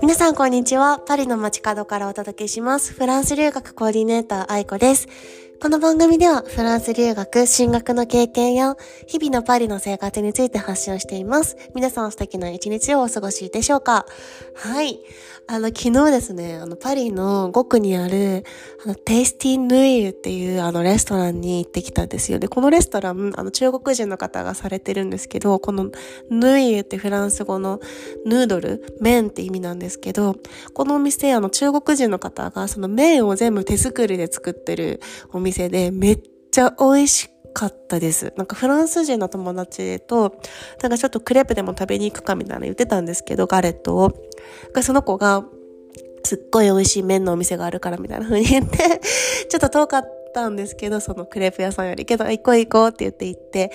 皆さんこんにちは。パリの街角からお届けします。フランス留学コーディネーター愛子です。この番組ではフランス留学、進学の経験や日々のパリの生活について発信をしています。皆さん素敵な一日をお過ごしでしょうか？はい。あの、昨日ですね、あの、パリの5区にある、あの、テイスティヌイユっていうあの、レストランに行ってきたんですよ。で、このレストラン、あの、中国人の方がされてるんですけど、このヌイユってフランス語のヌードル、麺って意味なんですけど、このお店、あの、中国人の方がその麺を全部手作りで作ってるお店で、めっちゃ美味しかったです。なんかフランス人の友達と、なんかちょっとクレープでも食べに行くかみたいな言ってたんですけど、ガレットを。その子が、すっごい美味しい麺のお店があるからみたいな風に言って、ちょっと遠かったったんですけど、そのクレープ屋さんより。けど、行こう行こうって言って行って。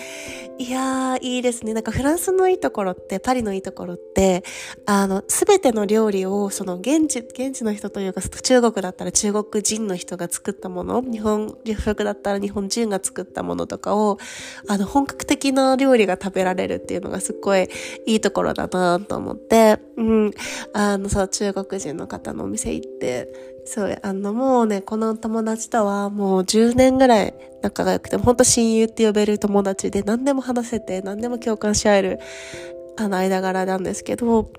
いやー、いいですね。なんかフランスのいいところって、パリのいいところって、あの、すべての料理を、その現地、現地の人というか、中国だったら中国人の人が作ったもの、日本、旅食だったら日本人が作ったものとかを、あの、本格的な料理が食べられるっていうのがすっごいいいところだなと思って、うん、あの、そう、中国人の方のお店行って、そう、あの、もうね、この友達とはもう10年ぐらい仲が良くて、本当親友って呼べる友達で何でも話せて、何でも共感し合える、あの、間柄なんですけど、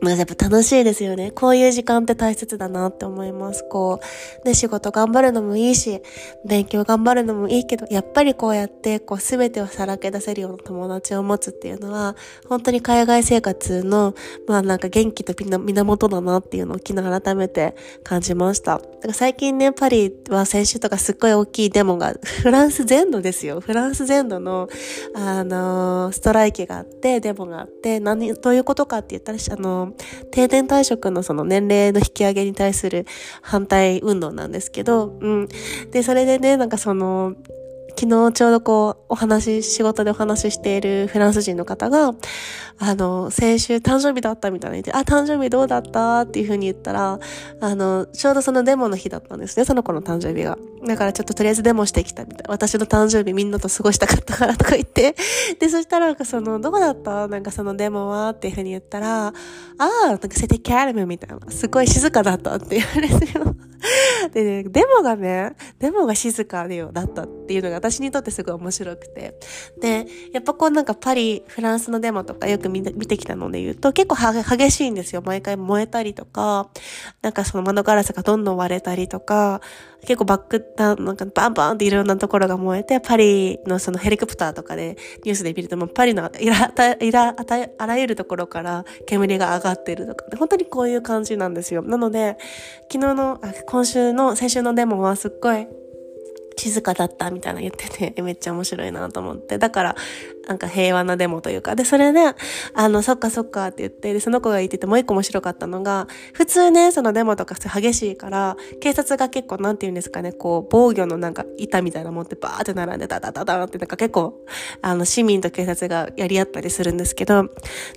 まあやっぱ楽しいですよね。こういう時間って大切だなって思います。こう、ね、仕事頑張るのもいいし、勉強頑張るのもいいけど、やっぱりこうやって、こう全てをさらけ出せるような友達を持つっていうのは、本当に海外生活の、まあなんか元気と源だなっていうのを昨日改めて感じました。だから最近ね、パリは先週とかすっごい大きいデモが、フランス全土ですよ。フランス全土の、あのー、ストライキがあって、デモがあって、何、どういうことかって言ったら、あのー定年退職のその年齢の引き上げに対する反対運動なんですけど、うん。で、それでね、なんかその、昨日ちょうどこう、お話、仕事でお話ししているフランス人の方が、あの、先週誕生日だったみたいに言って、あ、誕生日どうだったっていう風に言ったら、あの、ちょうどそのデモの日だったんですね、その子の誕生日が。だからちょっととりあえずデモしてきたみたい。私の誕生日みんなと過ごしたかったからとか言って。で、そしたらなんかその、どこだった？なんかそのデモはっていう風に言ったら、ああ、なんかセテキャルムみたいな。すごい静かだったって言われてよ。でね、デモがね、デモが静かでよ、だったっていうのが私にとってすごい面白くて。で、やっぱこうなんかパリ、フランスのデモとかよく見てきたので言うと、結構激しいんですよ。毎回燃えたりとか、なんかその窓ガラスがどんどん割れたりとか、結構バックダウン、なんかバンバンっていろんなところが燃えて、パリのそのヘリコプターとかでニュースで見るともうパリのいら、いら、あらゆるところから煙が上がってるとか、本当にこういう感じなんですよ。なので、昨日の、あ今週の、先週のデモはすっごい静かだったみたいな言ってて、めっちゃ面白いなと思って。だから、なんか平和なデモというか。で、それで、あの、そっかそっかって言って、で、その子が言っててもう一個面白かったのが、普通ね、そのデモとか激しいから、警察が結構なんて言うんですかね、こう、防御のなんか板みたいなの持ってバーって並んでダダダダってなんか結構、あの、市民と警察がやり合ったりするんですけど、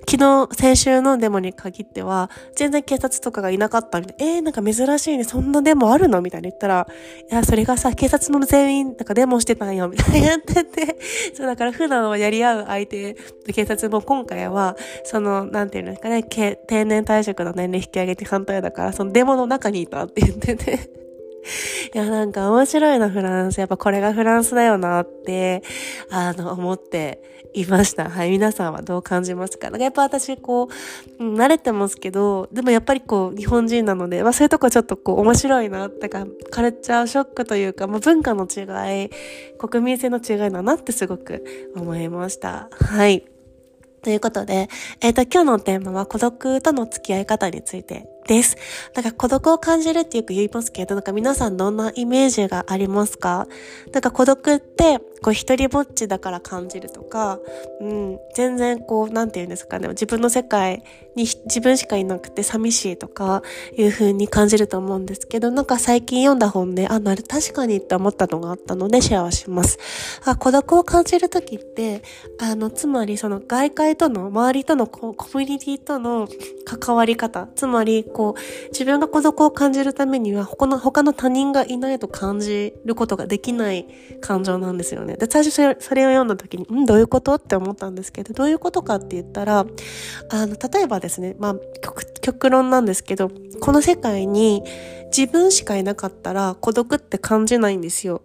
昨日、先週のデモに限っては、全然警察とかがいなかったみたいな、えー、なんか珍しいね、そんなデモあるのみたいな言ったら、いや、それがさ、警察の全員、なんかデモしてたんよ、みたいなやってて、そうだから普段はやり合う相手、警察も今回は、その、なんていうんですかね、定年退職の年齢引き上げて反対だから、そのデモの中にいたって言ってて。いや、なんか面白いな、フランス。やっぱこれがフランスだよなって、あの、思っていました。はい。皆さんはどう感じますか？なんかやっぱ私、こう、慣れてますけど、でもやっぱりこう、日本人なので、まあそういうとこちょっとこう、面白いな。ってか、カルチャーショックというか、まあ文化の違い、国民性の違いだなってすごく思いました。はい。ということで、えっ、ー、と、今日のテーマは孤独との付き合い方についてです。だか孤独を感じるってよく言いますけど、なんか皆さんどんなイメージがありますか？なんか孤独って、こう一人ぼっちだから感じるとか、うん、全然こう、なんて言うんですかね、自分の世界に自分しかいなくて寂しいとかいう風に感じると思うんですけど、なんか最近読んだ本で、あ、なる、確かにって思ったのがあったのでシェアはします。あ孤独を感じるときって、あの、つまりその外界との、周りとのコミュニティとの関わり方、つまりこう、自分が孤独を感じるためには他の、他の他人がいないと感じることができない感情なんですよね。で、最初それそれを読んだ時に、うんどういうことって思ったんですけど、どういうことかって言ったら、あの、例えばですね、まあ、極、極論なんですけど、この世界に自分しかいなかったら孤独って感じないんですよ。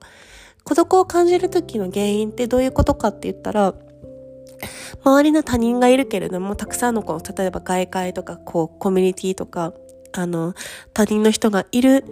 孤独を感じる時の原因ってどういうことかって言ったら、周りの他人がいるけれども、たくさんのこう、例えば外界とか、こう、コミュニティとか、あの、他人の人がいる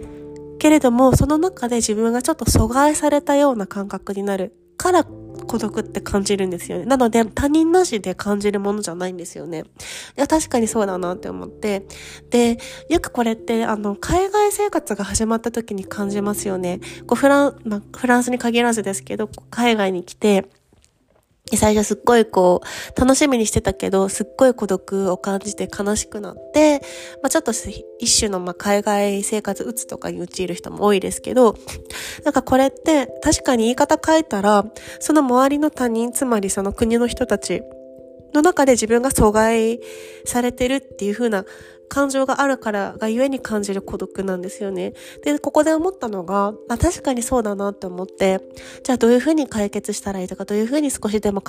けれども、その中で自分がちょっと阻害されたような感覚になるから孤独って感じるんですよね。なので、他人なしで感じるものじゃないんですよね。いや、確かにそうだなって思って。で、よくこれって、あの、海外生活が始まった時に感じますよね。こうフラン、まあ、フランスに限らずですけど、海外に来て、最初すっごいこう、楽しみにしてたけど、すっごい孤独を感じて悲しくなって、まあ、ちょっと一種のまあ海外生活うつとかに陥る人も多いですけど、なんかこれって確かに言い方変えたら、その周りの他人、つまりその国の人たちの中で自分が阻害されてるっていう風な感情があるからがゆえに感じる孤独なんですよね。で、ここで思ったのが、あ、確かにそうだなって思って、じゃあどういうふうに解決したらいいとか、どういうふうに少しでも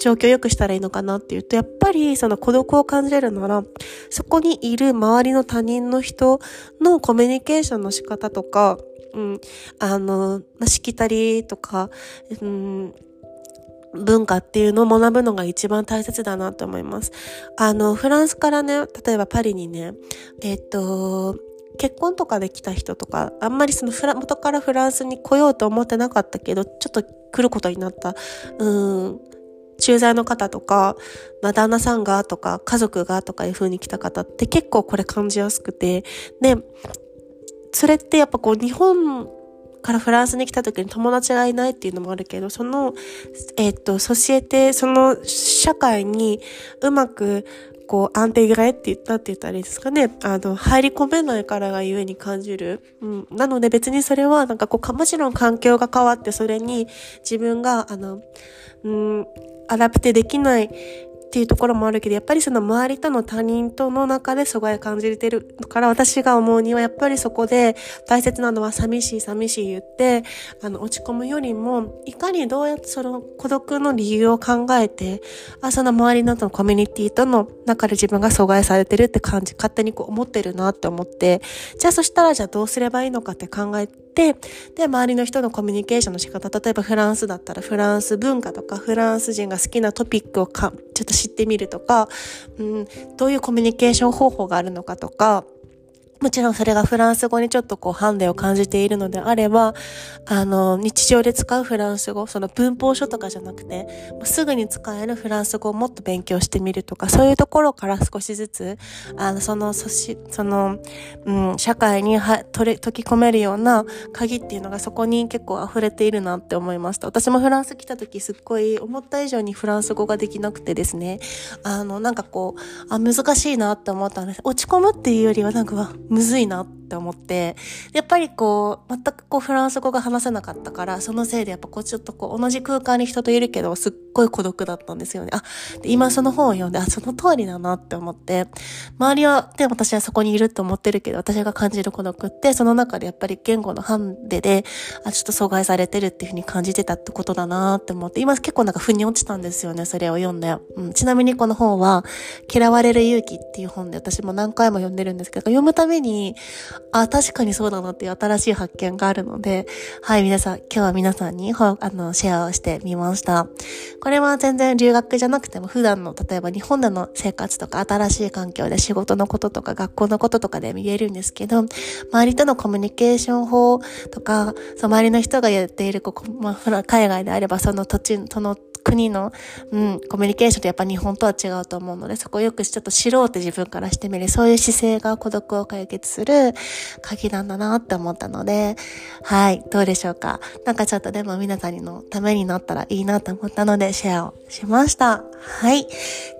状況を良くしたらいいのかなっていうと、やっぱりその孤独を感じれるなら、そこにいる周りの他人の人のコミュニケーションの仕方とか、うん、あの、しきたりとか、うん、文化っていうのを学ぶのが一番大切だなと思います。あの、フランスからね、例えばパリにね、えっと、結婚とかで来た人とか、あんまりそのフラ、元からフランスに来ようと思ってなかったけど、ちょっと来ることになった、うん、駐在の方とか、まあ、旦那さんがとか、家族がとかいう風に来た方って結構これ感じやすくて、で、それってやっぱこう日本からフランスに来た時に友達がいないっていうのもあるけど、その、えっ、ー、と、ソシエテ、その社会にうまく、こう、安定ぐらいって言ったって言ったらいいですかね。あの、入り込めないからがゆえに感じる。うん。なので別にそれは、なんかこう、もちろん環境が変わって、それに自分が、あの、うん、アダプテできないっていうところもあるけど、やっぱりその周りとの他人との中で阻害感じれてるから私が思うにはやっぱりそこで大切なのは寂しい寂しい言って、あの落ち込むよりも、いかにどうやってその孤独の理由を考えて、あ、その周りのとのコミュニティとの中で自分が阻害されてるって感じ、勝手にこう思ってるなって思って、じゃあそしたらじゃあどうすればいいのかって考えて、で、周りの人のコミュニケーションの仕方、例えばフランスだったらフランス文化とかフランス人が好きなトピックをかちょっと知ってみるとか、うん、どういうコミュニケーション方法があるのかとか、もちろんそれがフランス語にちょっとこうハンデを感じているのであれば、あの、日常で使うフランス語、その文法書とかじゃなくて、すぐに使えるフランス語をもっと勉強してみるとか、そういうところから少しずつ、あの、その、そし、その、うん、社会には、取り、解き込めるような鍵っていうのがそこに結構溢れているなって思いました。私もフランス来た時すっごい思った以上にフランス語ができなくてですね、あの、なんかこう、あ、難しいなって思ったんです。落ち込むっていうよりはなんか、むずいなっって思って、やっぱりこう、全くこうフランス語が話せなかったから、そのせいでやっぱこうちょっとこう同じ空間に人といるけど、すっごい孤独だったんですよね。あ、今その本を読んで、あ、その通りだなって思って、周りは、で私はそこにいると思ってるけど、私が感じる孤独って、その中でやっぱり言語のハンデで、あ、ちょっと阻害されてるっていうふうに感じてたってことだなって思って、今結構なんか腑に落ちたんですよね、それを読んで。うん、ちなみにこの本は、嫌われる勇気っていう本で私も何回も読んでるんですけど、読むために、あ、確かにそうだなっていう新しい発見があるので、はい、皆さん、今日は皆さんに、あの、シェアをしてみました。これは全然留学じゃなくても普段の、例えば日本での生活とか新しい環境で仕事のこととか学校のこととかで見えるんですけど、周りとのコミュニケーション法とか、そう周りの人がやっている、こう、まあ、海外であればその土地、その国の、うん、コミュニケーションってやっぱ日本とは違うと思うので、そこをよくちょっと知ろうって自分からしてみる、そういう姿勢が孤独を解決する鍵なんだなって思ったので、はい、どうでしょうか？なんかちょっとでも皆さんのためになったらいいなと思ったので、シェアをしました。はい。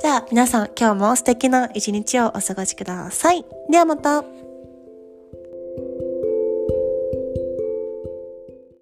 じゃあ皆さん今日も素敵な一日をお過ごしください。ではまた。